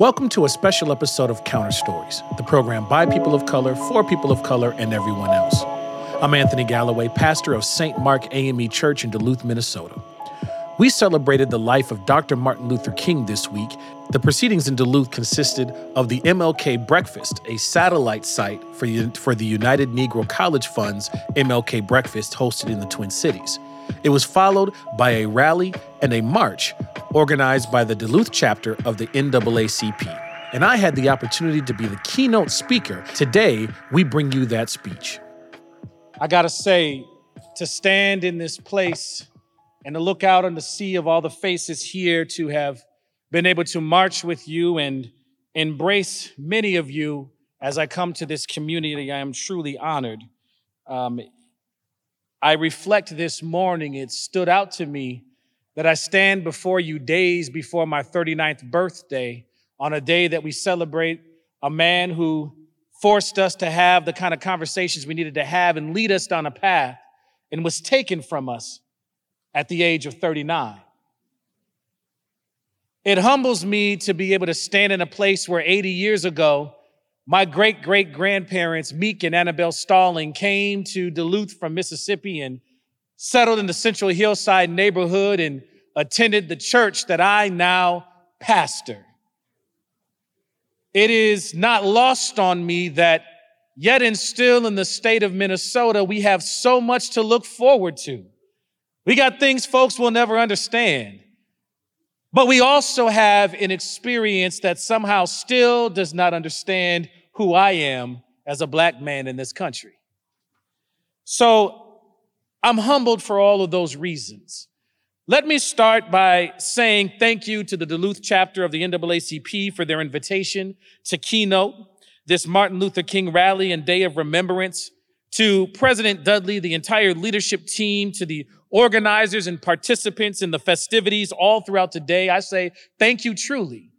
Welcome to a special episode of Counter Stories, the program by people of color, for people of color, and everyone else. I'm Anthony Galloway, pastor of St. Mark AME Church in Duluth, Minnesota. We celebrated the life of Dr. Martin Luther King this week. The proceedings in Duluth consisted of the MLK Breakfast, a satellite site for, for the United Negro College Fund's MLK Breakfast hosted in the Twin Cities. It was followed by a rally and a march organized by the Duluth chapter of the NAACP. And I had the opportunity to be the keynote speaker. Today, we bring you that speech. I gotta say, to stand in this place and to look out on the sea of all the faces here, to have been able to march with you and embrace many of you as I come to this community, I am truly honored. Um, I reflect this morning, it stood out to me that I stand before you days before my 39th birthday on a day that we celebrate a man who forced us to have the kind of conversations we needed to have and lead us down a path and was taken from us at the age of 39. It humbles me to be able to stand in a place where 80 years ago, my great great grandparents, Meek and Annabelle Stalling, came to Duluth from Mississippi and settled in the Central Hillside neighborhood and attended the church that I now pastor. It is not lost on me that yet and still in the state of Minnesota, we have so much to look forward to. We got things folks will never understand. But we also have an experience that somehow still does not understand who I am as a black man in this country. So I'm humbled for all of those reasons. Let me start by saying thank you to the Duluth chapter of the NAACP for their invitation to keynote this Martin Luther King rally and day of remembrance, to President Dudley, the entire leadership team, to the organizers and participants in the festivities all throughout today. I say thank you truly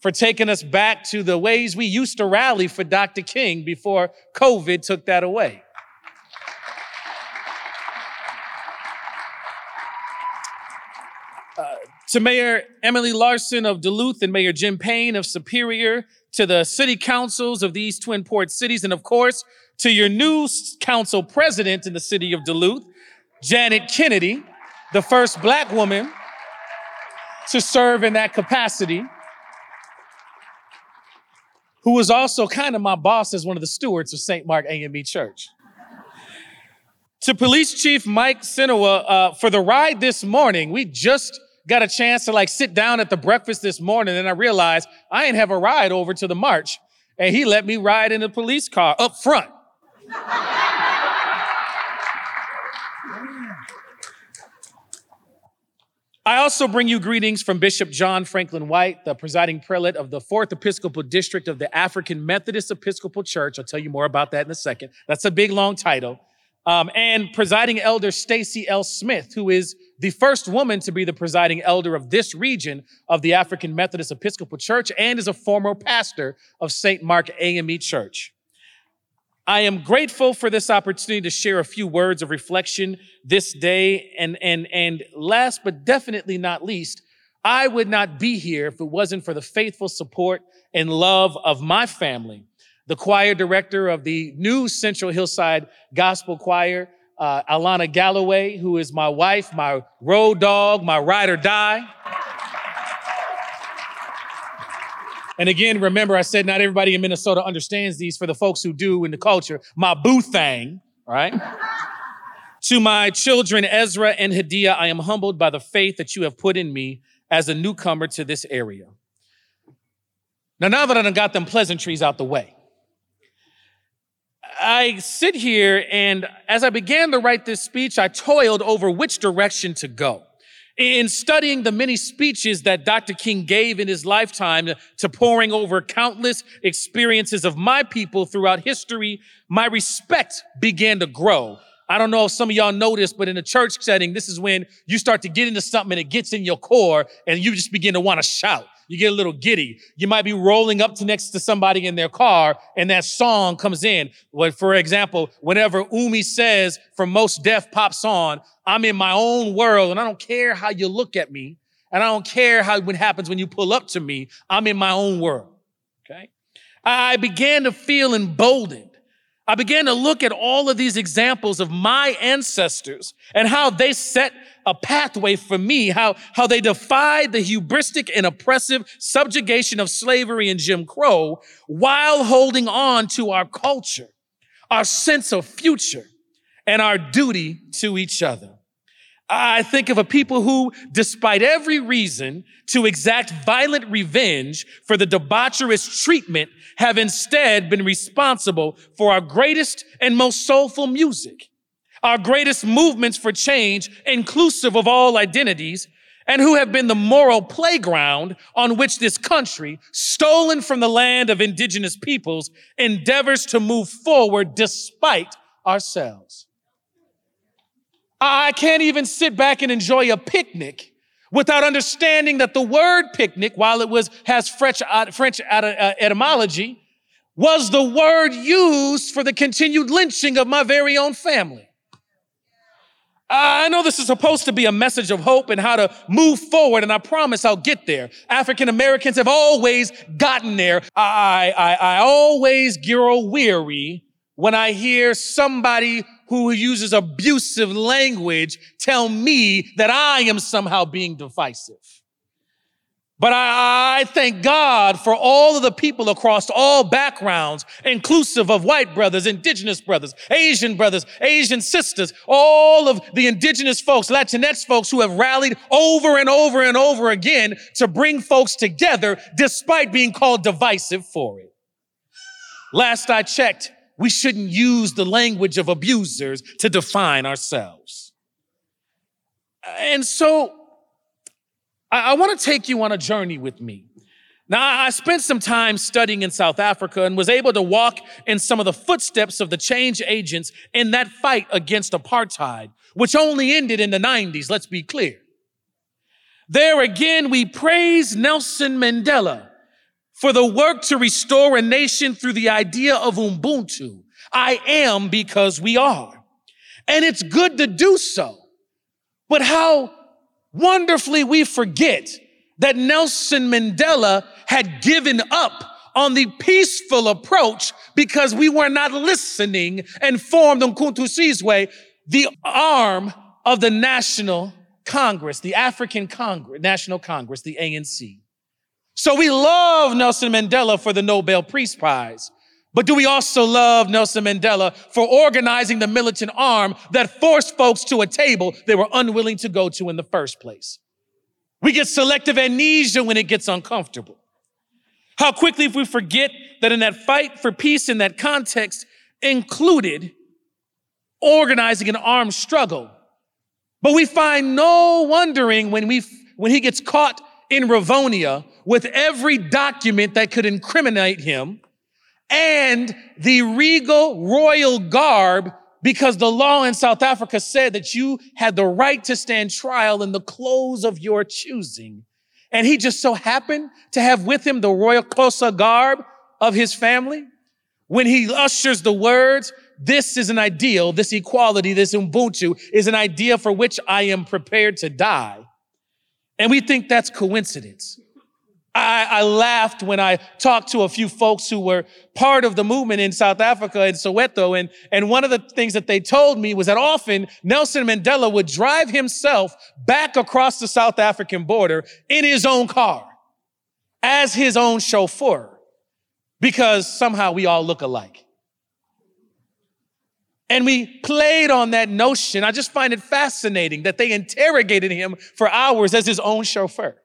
for taking us back to the ways we used to rally for Dr. King before COVID took that away. To Mayor Emily Larson of Duluth and Mayor Jim Payne of Superior, to the city councils of these Twin Port cities, and of course, to your new council president in the city of Duluth, Janet Kennedy, the first black woman to serve in that capacity who was also kind of my boss as one of the stewards of St. Mark AME Church. to Police Chief Mike Ceynowa, uh, for the ride this morning, we just got a chance to like sit down at the breakfast this morning, and I realized I ain't have a ride over to the march, and he let me ride in the police car up front. I also bring you greetings from Bishop John Franklin White, the presiding prelate of the Fourth Episcopal District of the African Methodist Episcopal Church. I'll tell you more about that in a second. That's a big, long title. Um, and presiding elder Stacy L. Smith, who is the first woman to be the presiding elder of this region of the African Methodist Episcopal Church and is a former pastor of St. Mark AME Church. I am grateful for this opportunity to share a few words of reflection this day. And, and, and last but definitely not least, I would not be here if it wasn't for the faithful support and love of my family, the choir director of the new Central Hillside Gospel Choir, uh, Alana Galloway, who is my wife, my road dog, my ride or die. And again, remember, I said not everybody in Minnesota understands these for the folks who do in the culture. My boo thing, right? to my children, Ezra and Hadia, I am humbled by the faith that you have put in me as a newcomer to this area. Now, now that I got them pleasantries out the way, I sit here and as I began to write this speech, I toiled over which direction to go in studying the many speeches that Dr. King gave in his lifetime to poring over countless experiences of my people throughout history, my respect began to grow. I don't know if some of y'all this, but in a church setting, this is when you start to get into something and it gets in your core and you just begin to want to shout you get a little giddy. You might be rolling up to next to somebody in their car and that song comes in. Well, for example, whenever Umi says from Mos Def pops on, I'm in my own world and I don't care how you look at me. And I don't care how what happens when you pull up to me. I'm in my own world. Okay. I began to feel emboldened. I began to look at all of these examples of my ancestors and how they set a pathway for me, how, how they defied the hubristic and oppressive subjugation of slavery and Jim Crow while holding on to our culture, our sense of future, and our duty to each other. I think of a people who, despite every reason to exact violent revenge for the debaucherous treatment, have instead been responsible for our greatest and most soulful music, our greatest movements for change, inclusive of all identities, and who have been the moral playground on which this country, stolen from the land of indigenous peoples, endeavors to move forward despite ourselves. I can't even sit back and enjoy a picnic without understanding that the word picnic, while it was, has French, uh, French uh, etymology, was the word used for the continued lynching of my very own family. I know this is supposed to be a message of hope and how to move forward, and I promise I'll get there. African Americans have always gotten there. I, I, I always grow weary when I hear somebody who uses abusive language tell me that I am somehow being divisive. But I, I, thank God for all of the people across all backgrounds, inclusive of white brothers, indigenous brothers, Asian brothers, Asian sisters, all of the indigenous folks, Latinx folks who have rallied over and over and over again to bring folks together despite being called divisive for it. Last I checked, we shouldn't use the language of abusers to define ourselves. And so I, I want to take you on a journey with me. Now, I spent some time studying in South Africa and was able to walk in some of the footsteps of the change agents in that fight against apartheid, which only ended in the 90s, let's be clear. There again, we praise Nelson Mandela for the work to restore a nation through the idea of Ubuntu. I am because we are. And it's good to do so. But how wonderfully we forget that Nelson Mandela had given up on the peaceful approach because we were not listening and formed Umkhonto Sizwe, the arm of the National Congress, the African Congress, National Congress, the ANC. So we love Nelson Mandela for the Nobel Peace Prize. But do we also love Nelson Mandela for organizing the militant arm that forced folks to a table they were unwilling to go to in the first place? We get selective amnesia when it gets uncomfortable. How quickly if we forget that in that fight for peace in that context included organizing an armed struggle. But we find no wondering when we, when he gets caught in Rivonia with every document that could incriminate him and the regal royal garb because the law in South Africa said that you had the right to stand trial in the clothes of your choosing. And he just so happened to have with him the royal Xhosa garb of his family. When he ushers the words, this is an ideal, this equality, this Ubuntu is an idea for which I am prepared to die. And we think that's coincidence. I, I, laughed when I talked to a few folks who were part of the movement in South Africa in Soweto. And, and one of the things that they told me was that often Nelson Mandela would drive himself back across the South African border in his own car as his own chauffeur because somehow we all look alike. And we played on that notion. I just find it fascinating that they interrogated him for hours as his own chauffeur.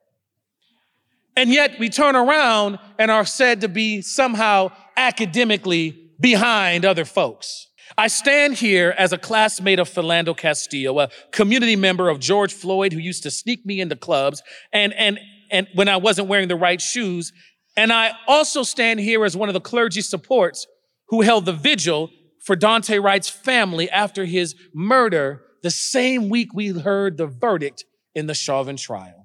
And yet we turn around and are said to be somehow academically behind other folks. I stand here as a classmate of Philando Castile, a community member of George Floyd who used to sneak me into clubs and, and, and when I wasn't wearing the right shoes. And I also stand here as one of the clergy supports who held the vigil for Daunte Wright's family after his murder the same week we heard the verdict in the Chauvin trial.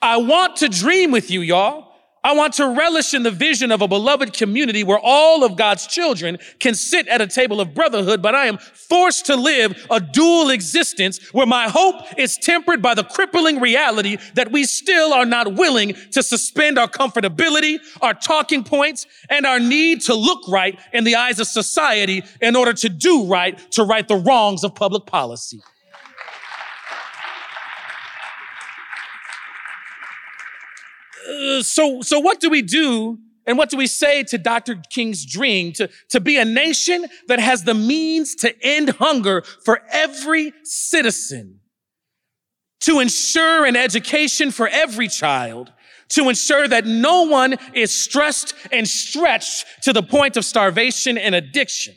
I want to dream with you, y'all. I want to relish in the vision of a beloved community where all of God's children can sit at a table of brotherhood, but I am forced to live a dual existence where my hope is tempered by the crippling reality that we still are not willing to suspend our comfortability, our talking points, and our need to look right in the eyes of society in order to do right, to right the wrongs of public policy. So, so what do we do and what do we say to Dr. King's dream to, to be a nation that has the means to end hunger for every citizen, to ensure an education for every child, to ensure that no one is stressed and stretched to the point of starvation and addiction.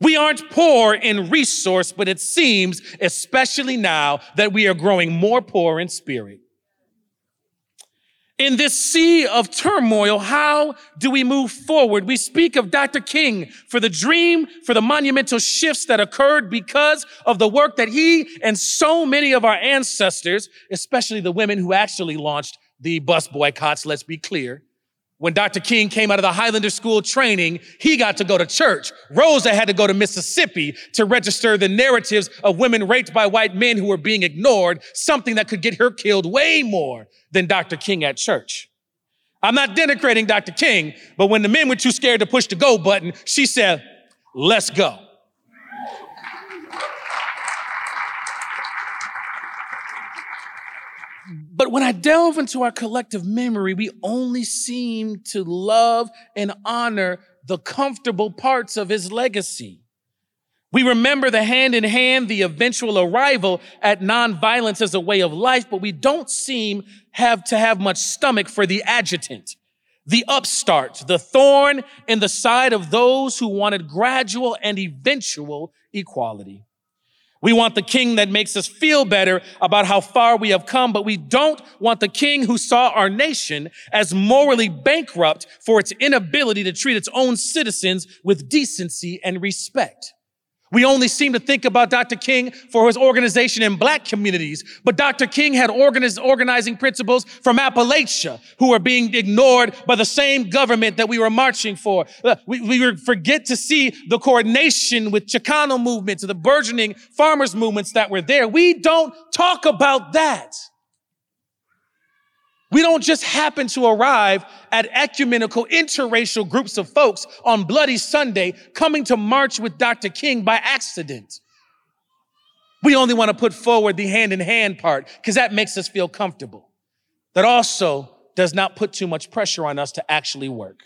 We aren't poor in resource, but it seems, especially now, that we are growing more poor in spirit. In this sea of turmoil, how do we move forward? We speak of Dr. King for the dream, for the monumental shifts that occurred because of the work that he and so many of our ancestors, especially the women who actually launched the bus boycotts, let's be clear, when Dr. King came out of the Highlander School training, he got to go to church. Rosa had to go to Mississippi to register the narratives of women raped by white men who were being ignored, something that could get her killed way more than Dr. King at church. I'm not denigrating Dr. King, but when the men were too scared to push the go button, she said, let's go. But when I delve into our collective memory, we only seem to love and honor the comfortable parts of his legacy. We remember the hand in hand, the eventual arrival at nonviolence as a way of life, but we don't seem have to have much stomach for the adjutant, the upstart, the thorn in the side of those who wanted gradual and eventual equality. We want the king that makes us feel better about how far we have come, but we don't want the king who saw our nation as morally bankrupt for its inability to treat its own citizens with decency and respect. We only seem to think about Dr. King for his organization in black communities, but Dr. King had organizing principles from Appalachia who are being ignored by the same government that we were marching for. We, we forget to see the coordination with Chicano movements, the burgeoning farmers movements that were there. We don't talk about that. We don't just happen to arrive at ecumenical interracial groups of folks on Bloody Sunday coming to march with Dr. King by accident. We only want to put forward the hand in hand part because that makes us feel comfortable. That also does not put too much pressure on us to actually work.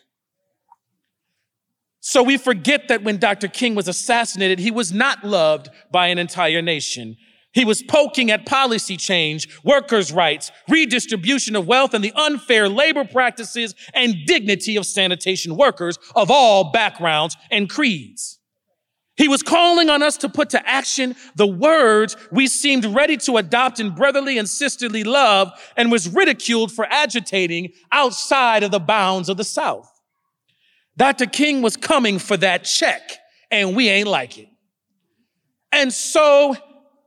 So we forget that when Dr. King was assassinated, he was not loved by an entire nation. He was poking at policy change, workers' rights, redistribution of wealth, and the unfair labor practices and dignity of sanitation workers of all backgrounds and creeds. He was calling on us to put to action the words we seemed ready to adopt in brotherly and sisterly love and was ridiculed for agitating outside of the bounds of the South. Dr. King was coming for that check and we ain't like it. And so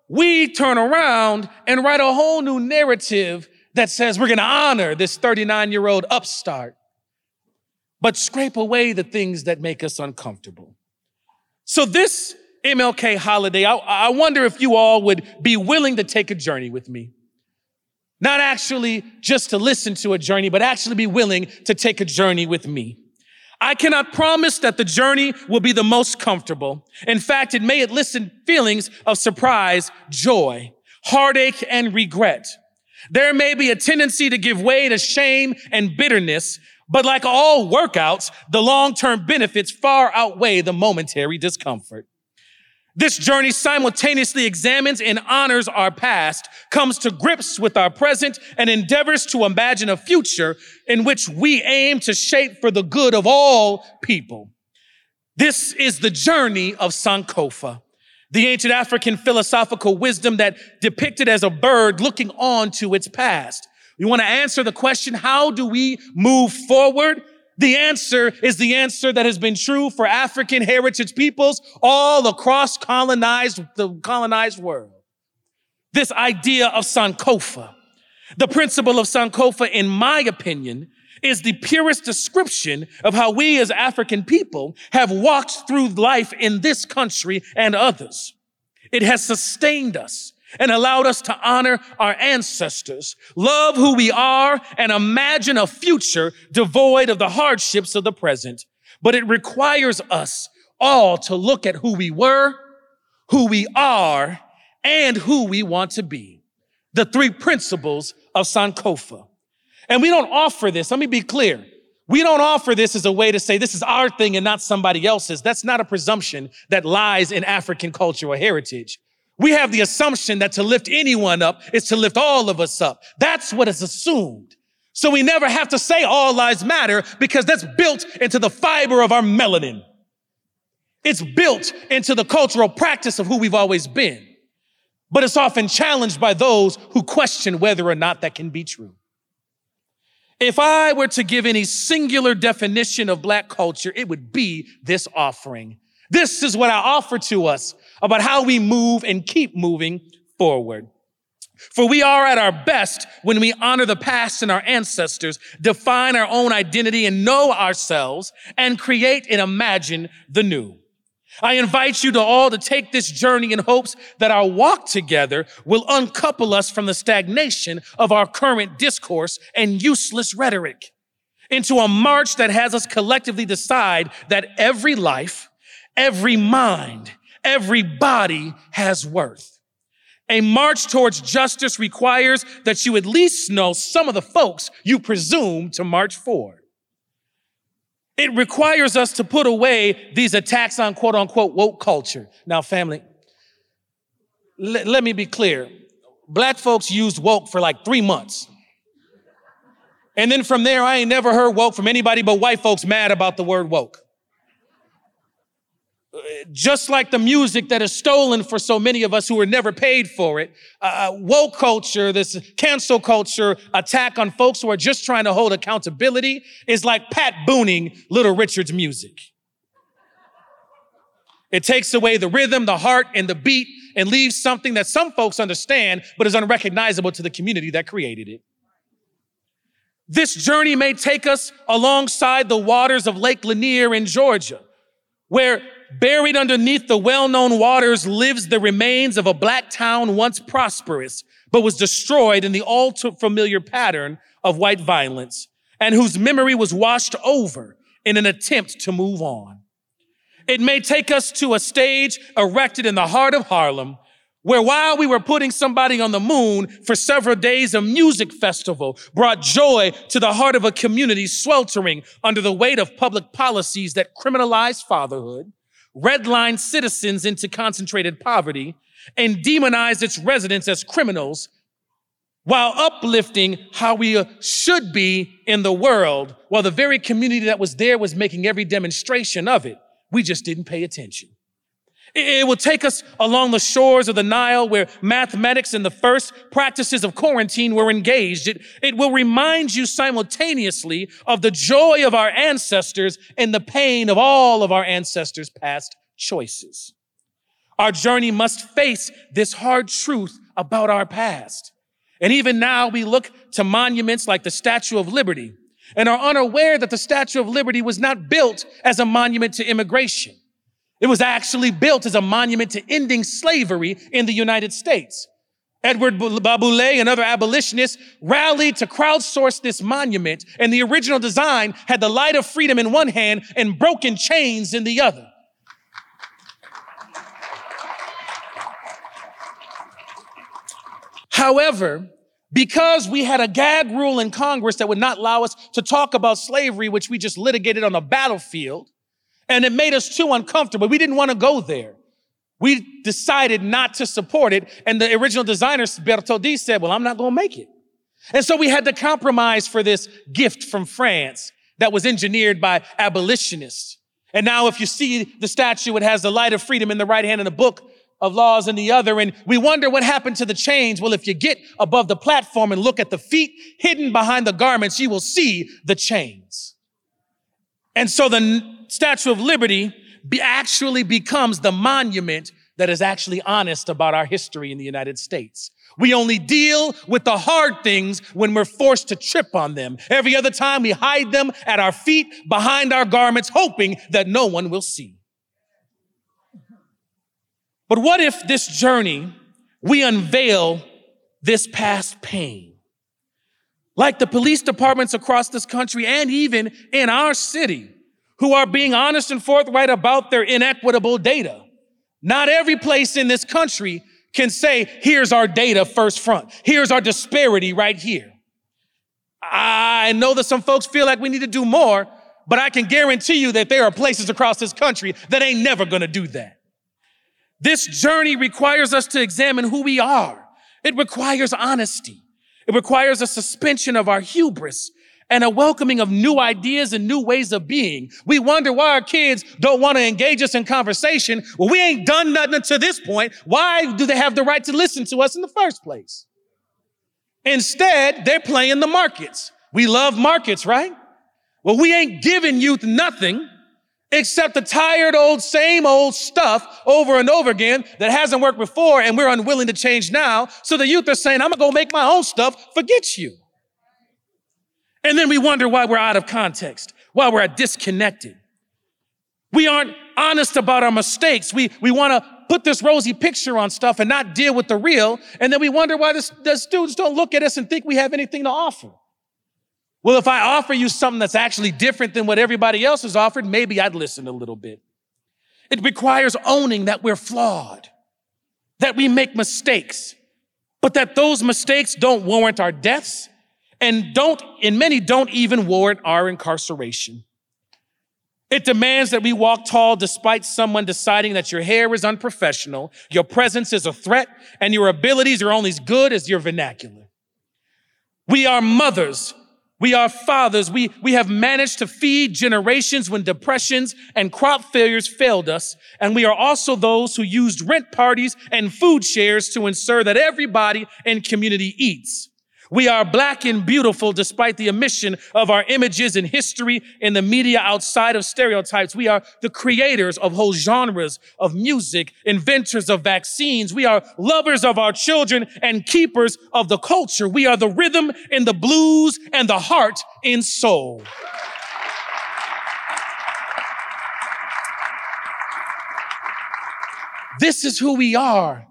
we turn around and write a whole new narrative that says we're going to honor this 39 year old upstart, but scrape away the things that make us uncomfortable. So this MLK holiday, I, I wonder if you all would be willing to take a journey with me. Not actually just to listen to a journey, but actually be willing to take a journey with me. I cannot promise that the journey will be the most comfortable. In fact, it may elicit feelings of surprise, joy, heartache, and regret. There may be a tendency to give way to shame and bitterness, but like all workouts, the long-term benefits far outweigh the momentary discomfort. This journey simultaneously examines and honors our past, comes to grips with our present, and endeavors to imagine a future in which we aim to shape for the good of all people. This is the journey of Sankofa, the ancient African philosophical wisdom that depicted as a bird looking on to its past. We want to answer the question, how do we move forward? The answer is the answer that has been true for African heritage peoples all across colonized, the colonized world. This idea of Sankofa. The principle of Sankofa, in my opinion, is the purest description of how we as African people have walked through life in this country and others. It has sustained us and allowed us to honor our ancestors, love who we are, and imagine a future devoid of the hardships of the present. But it requires us all to look at who we were, who we are, and who we want to be. The three principles of Sankofa. And we don't offer this. Let me be clear. We don't offer this as a way to say this is our thing and not somebody else's. That's not a presumption that lies in African culture or heritage. We have the assumption that to lift anyone up is to lift all of us up. That's what is assumed. So we never have to say all lives matter because that's built into the fiber of our melanin. It's built into the cultural practice of who we've always been. But it's often challenged by those who question whether or not that can be true. If I were to give any singular definition of black culture, it would be this offering. This is what I offer to us about how we move and keep moving forward. For we are at our best when we honor the past and our ancestors, define our own identity and know ourselves, and create and imagine the new. I invite you to all to take this journey in hopes that our walk together will uncouple us from the stagnation of our current discourse and useless rhetoric into a march that has us collectively decide that every life, every mind, every body has worth. A march towards justice requires that you at least know some of the folks you presume to march for. It requires us to put away these attacks on quote unquote woke culture. Now, family, l- let me be clear. Black folks used woke for like three months. And then from there, I ain't never heard woke from anybody but white folks mad about the word woke just like the music that is stolen for so many of us who were never paid for it, uh, uh, woke culture, this cancel culture attack on folks who are just trying to hold accountability is like Pat Booning Little Richard's music. It takes away the rhythm, the heart, and the beat and leaves something that some folks understand, but is unrecognizable to the community that created it. This journey may take us alongside the waters of Lake Lanier in Georgia, where Buried underneath the well-known waters lives the remains of a black town once prosperous, but was destroyed in the all too familiar pattern of white violence and whose memory was washed over in an attempt to move on. It may take us to a stage erected in the heart of Harlem where while we were putting somebody on the moon for several days, a music festival brought joy to the heart of a community sweltering under the weight of public policies that criminalized fatherhood, redlined citizens into concentrated poverty, and demonized its residents as criminals while uplifting how we uh, should be in the world, while the very community that was there was making every demonstration of it. We just didn't pay attention. It will take us along the shores of the Nile where mathematics and the first practices of quarantine were engaged. It, it will remind you simultaneously of the joy of our ancestors and the pain of all of our ancestors' past choices. Our journey must face this hard truth about our past. And even now we look to monuments like the Statue of Liberty and are unaware that the Statue of Liberty was not built as a monument to immigration. It was actually built as a monument to ending slavery in the United States. Edward Laboulaye and other abolitionists rallied to crowdsource this monument, and the original design had the light of freedom in one hand and broken chains in the other. However, because we had a gag rule in Congress that would not allow us to talk about slavery, which we just litigated on the battlefield, and it made us too uncomfortable. We didn't want to go there. We decided not to support it. And the original designer, Bartholdi, said, well, I'm not going to make it. And so we had to compromise for this gift from France that was engineered by abolitionists. And now if you see the statue, it has the light of freedom in the right hand and the book of laws in the other. And we wonder what happened to the chains. Well, if you get above the platform and look at the feet hidden behind the garments, you will see the chains. And so the Statue of Liberty be actually becomes the monument that is actually honest about our history in the United States. We only deal with the hard things when we're forced to trip on them. Every other time we hide them at our feet, behind our garments, hoping that no one will see. But what if this journey, we unveil this past pain? Like the police departments across this country and even in our city, who are being honest and forthright about their inequitable data. Not every place in this country can say, here's our data first front. Here's our disparity right here. I know that some folks feel like we need to do more, but I can guarantee you that there are places across this country that ain't never gonna do that. This journey requires us to examine who we are. It requires honesty. It requires a suspension of our hubris and a welcoming of new ideas and new ways of being. We wonder why our kids don't want to engage us in conversation. Well, we ain't done nothing to this point. Why do they have the right to listen to us in the first place? Instead, they're playing the markets. We love markets, right? Well, we ain't giving youth nothing except the tired old, same old stuff over and over again that hasn't worked before and we're unwilling to change now. So the youth are saying, I'm gonna go make my own stuff, forget you. And then we wonder why we're out of context, why we're disconnected. We aren't honest about our mistakes. We, we want to put this rosy picture on stuff and not deal with the real. And then we wonder why the, the students don't look at us and think we have anything to offer. Well, if I offer you something that's actually different than what everybody else has offered, maybe I'd listen a little bit. It requires owning that we're flawed, that we make mistakes, but that those mistakes don't warrant our deaths and don't, and many don't even warrant our incarceration. It demands that we walk tall despite someone deciding that your hair is unprofessional, your presence is a threat, and your abilities are only as good as your vernacular. We are mothers we are fathers. We, we have managed to feed generations when depressions and crop failures failed us. And we are also those who used rent parties and food shares to ensure that everybody in community eats. We are black and beautiful despite the omission of our images and history in the media outside of stereotypes. We are the creators of whole genres of music, inventors of vaccines. We are lovers of our children and keepers of the culture. We are the rhythm in the blues and the heart in soul. This is who we are.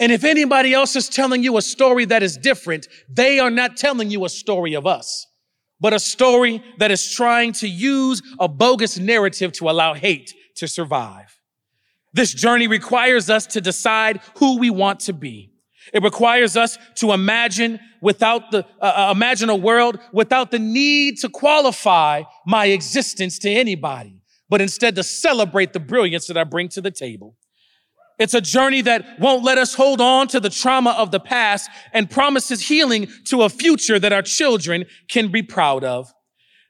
And if anybody else is telling you a story that is different, they are not telling you a story of us, but a story that is trying to use a bogus narrative to allow hate to survive. This journey requires us to decide who we want to be. It requires us to imagine without the, uh, uh imagine a world without the need to qualify my existence to anybody, but instead to celebrate the brilliance that I bring to the table. It's a journey that won't let us hold on to the trauma of the past and promises healing to a future that our children can be proud of.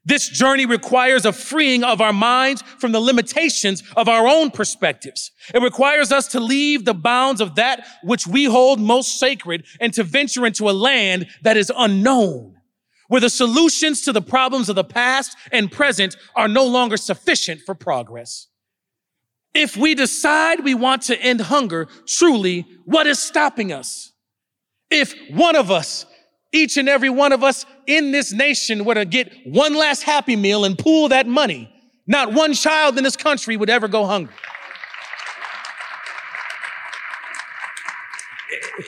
This journey requires a freeing of our minds from the limitations of our own perspectives. It requires us to leave the bounds of that which we hold most sacred and to venture into a land that is unknown, where the solutions to the problems of the past and present are no longer sufficient for progress. If we decide we want to end hunger, truly, what is stopping us? If one of us, each and every one of us in this nation were to get one last happy meal and pool that money, not one child in this country would ever go hungry.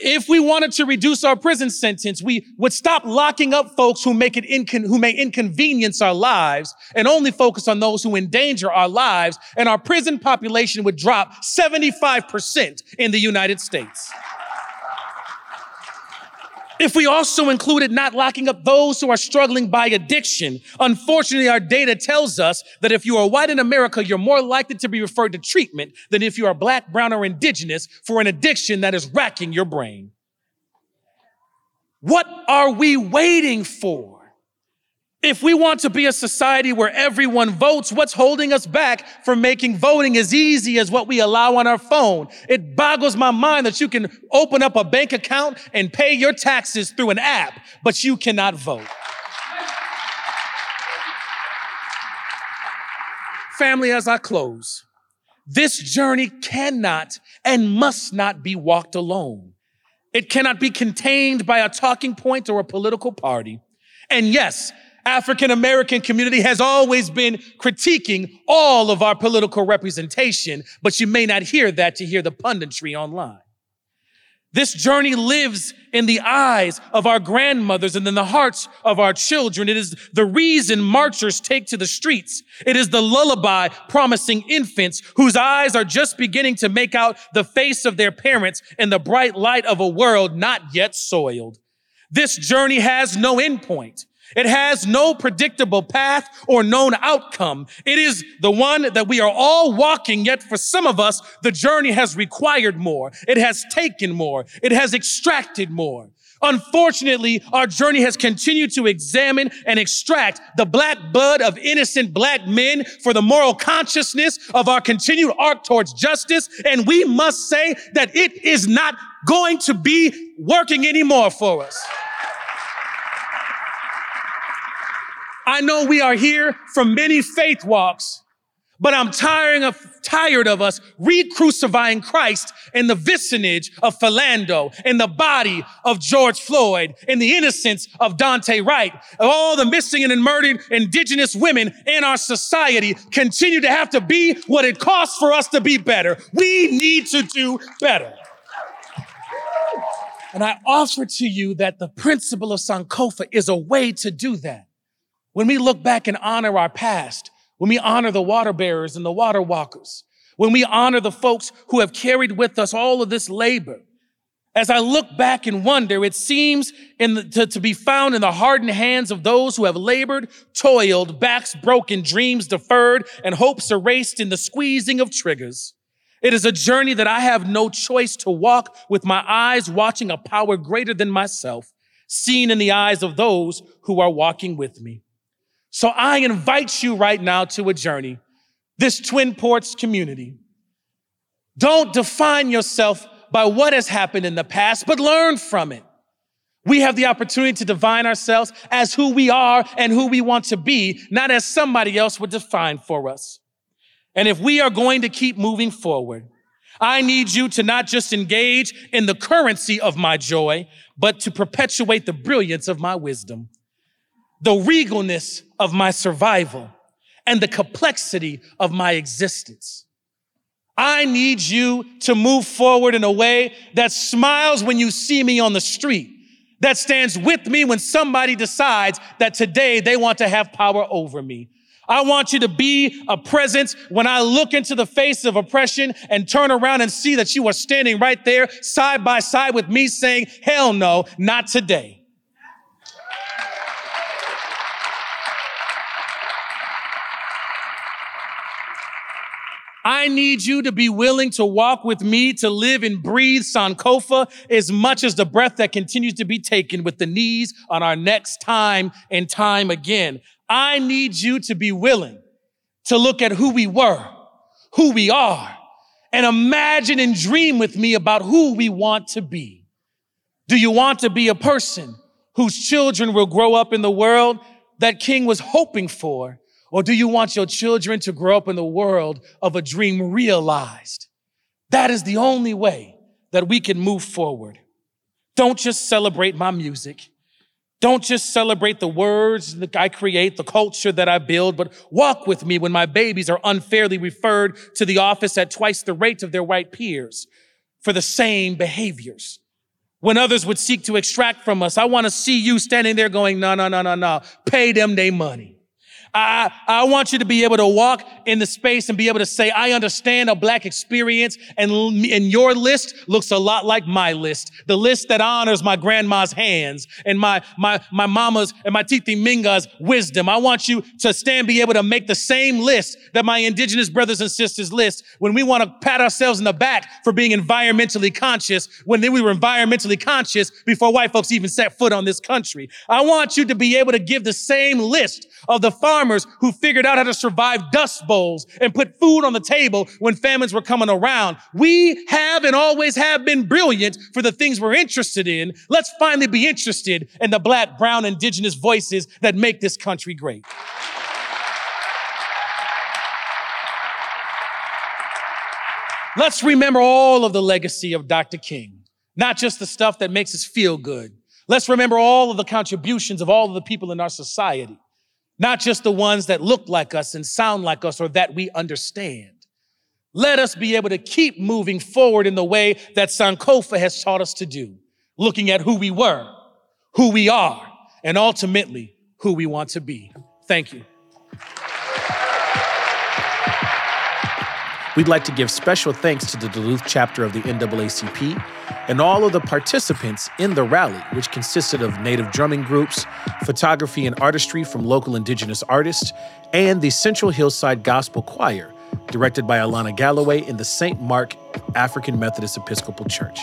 If we wanted to reduce our prison sentence, we would stop locking up folks who make it incon- who may inconvenience our lives and only focus on those who endanger our lives, and our prison population would drop 75% in the United States. If we also included not locking up those who are struggling by addiction, unfortunately, our data tells us that if you are white in America, you're more likely to be referred to treatment than if you are black, brown, or indigenous for an addiction that is racking your brain. What are we waiting for? If we want to be a society where everyone votes, what's holding us back from making voting as easy as what we allow on our phone? It boggles my mind that you can open up a bank account and pay your taxes through an app, but you cannot vote. Family, as I close, this journey cannot and must not be walked alone. It cannot be contained by a talking point or a political party. And yes, African American community has always been critiquing all of our political representation, but you may not hear that to hear the punditry online. This journey lives in the eyes of our grandmothers and in the hearts of our children. It is the reason marchers take to the streets. It is the lullaby promising infants whose eyes are just beginning to make out the face of their parents in the bright light of a world not yet soiled. This journey has no endpoint. It has no predictable path or known outcome. It is the one that we are all walking, yet for some of us, the journey has required more. It has taken more. It has extracted more. Unfortunately, our journey has continued to examine and extract the black blood of innocent black men for the moral consciousness of our continued arc towards justice. And we must say that it is not going to be working anymore for us. I know we are here from many faith walks, but I'm tiring of, tired of us re-crucifying Christ in the vicinage of Philando, in the body of George Floyd, in the innocence of Daunte Wright. All the missing and murdered indigenous women in our society continue to have to be what it costs for us to be better. We need to do better. And I offer to you that the principle of Sankofa is a way to do that. When we look back and honor our past, when we honor the water bearers and the water walkers, when we honor the folks who have carried with us all of this labor, as I look back and wonder, it seems the, to, to be found in the hardened hands of those who have labored, toiled, backs broken, dreams deferred, and hopes erased in the squeezing of triggers. It is a journey that I have no choice to walk with my eyes watching a power greater than myself, seen in the eyes of those who are walking with me. So I invite you right now to a journey, this Twin Ports community. Don't define yourself by what has happened in the past, but learn from it. We have the opportunity to define ourselves as who we are and who we want to be, not as somebody else would define for us. And if we are going to keep moving forward, I need you to not just engage in the currency of my joy, but to perpetuate the brilliance of my wisdom the regalness of my survival and the complexity of my existence. I need you to move forward in a way that smiles when you see me on the street, that stands with me when somebody decides that today they want to have power over me. I want you to be a presence when I look into the face of oppression and turn around and see that you are standing right there side by side with me saying, hell no, not today. I need you to be willing to walk with me to live and breathe Sankofa as much as the breath that continues to be taken with the knees on our necks time and time again. I need you to be willing to look at who we were, who we are, and imagine and dream with me about who we want to be. Do you want to be a person whose children will grow up in the world that King was hoping for? Or do you want your children to grow up in the world of a dream realized? That is the only way that we can move forward. Don't just celebrate my music. Don't just celebrate the words that I create, the culture that I build, but walk with me when my babies are unfairly referred to the office at twice the rate of their white peers for the same behaviors. When others would seek to extract from us, I want to see you standing there going, no, no, no, no, no. Pay them their money. I, I want you to be able to walk in the space and be able to say, I understand a black experience and, and your list looks a lot like my list. The list that honors my grandma's hands and my, my, my mama's and my Titi Minga's wisdom. I want you to stand, be able to make the same list that my indigenous brothers and sisters list when we want to pat ourselves in the back for being environmentally conscious when we were environmentally conscious before white folks even set foot on this country. I want you to be able to give the same list of the farm farmers who figured out how to survive dust bowls and put food on the table when famines were coming around. We have and always have been brilliant for the things we're interested in. Let's finally be interested in the black, brown, indigenous voices that make this country great. Let's remember all of the legacy of Dr. King. not just the stuff that makes us feel good. Let's remember all of the contributions of all of the people in our society, not just the ones that look like us and sound like us or that we understand. Let us be able to keep moving forward in the way that Sankofa has taught us to do, looking at who we were, who we are, and ultimately who we want to be. Thank you. We'd like to give special thanks to the Duluth chapter of the NAACP and all of the participants in the rally, which consisted of native drumming groups, photography and artistry from local indigenous artists, and the Central Hillside Gospel Choir, directed by Alana Galloway in the St. Mark African Methodist Episcopal Church.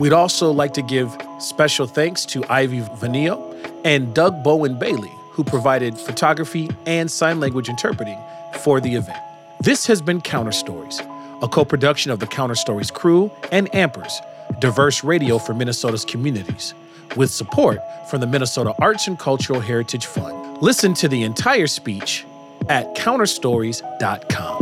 We'd also like to give special thanks to Ivy Vainio and Doug Bowen Bailey, who provided photography and sign language interpreting for the event. This has been Counter Stories, a co production of the Counter Stories crew and Ampers, diverse radio for Minnesota's communities, with support from the Minnesota Arts and Cultural Heritage Fund. Listen to the entire speech at counterstories.com.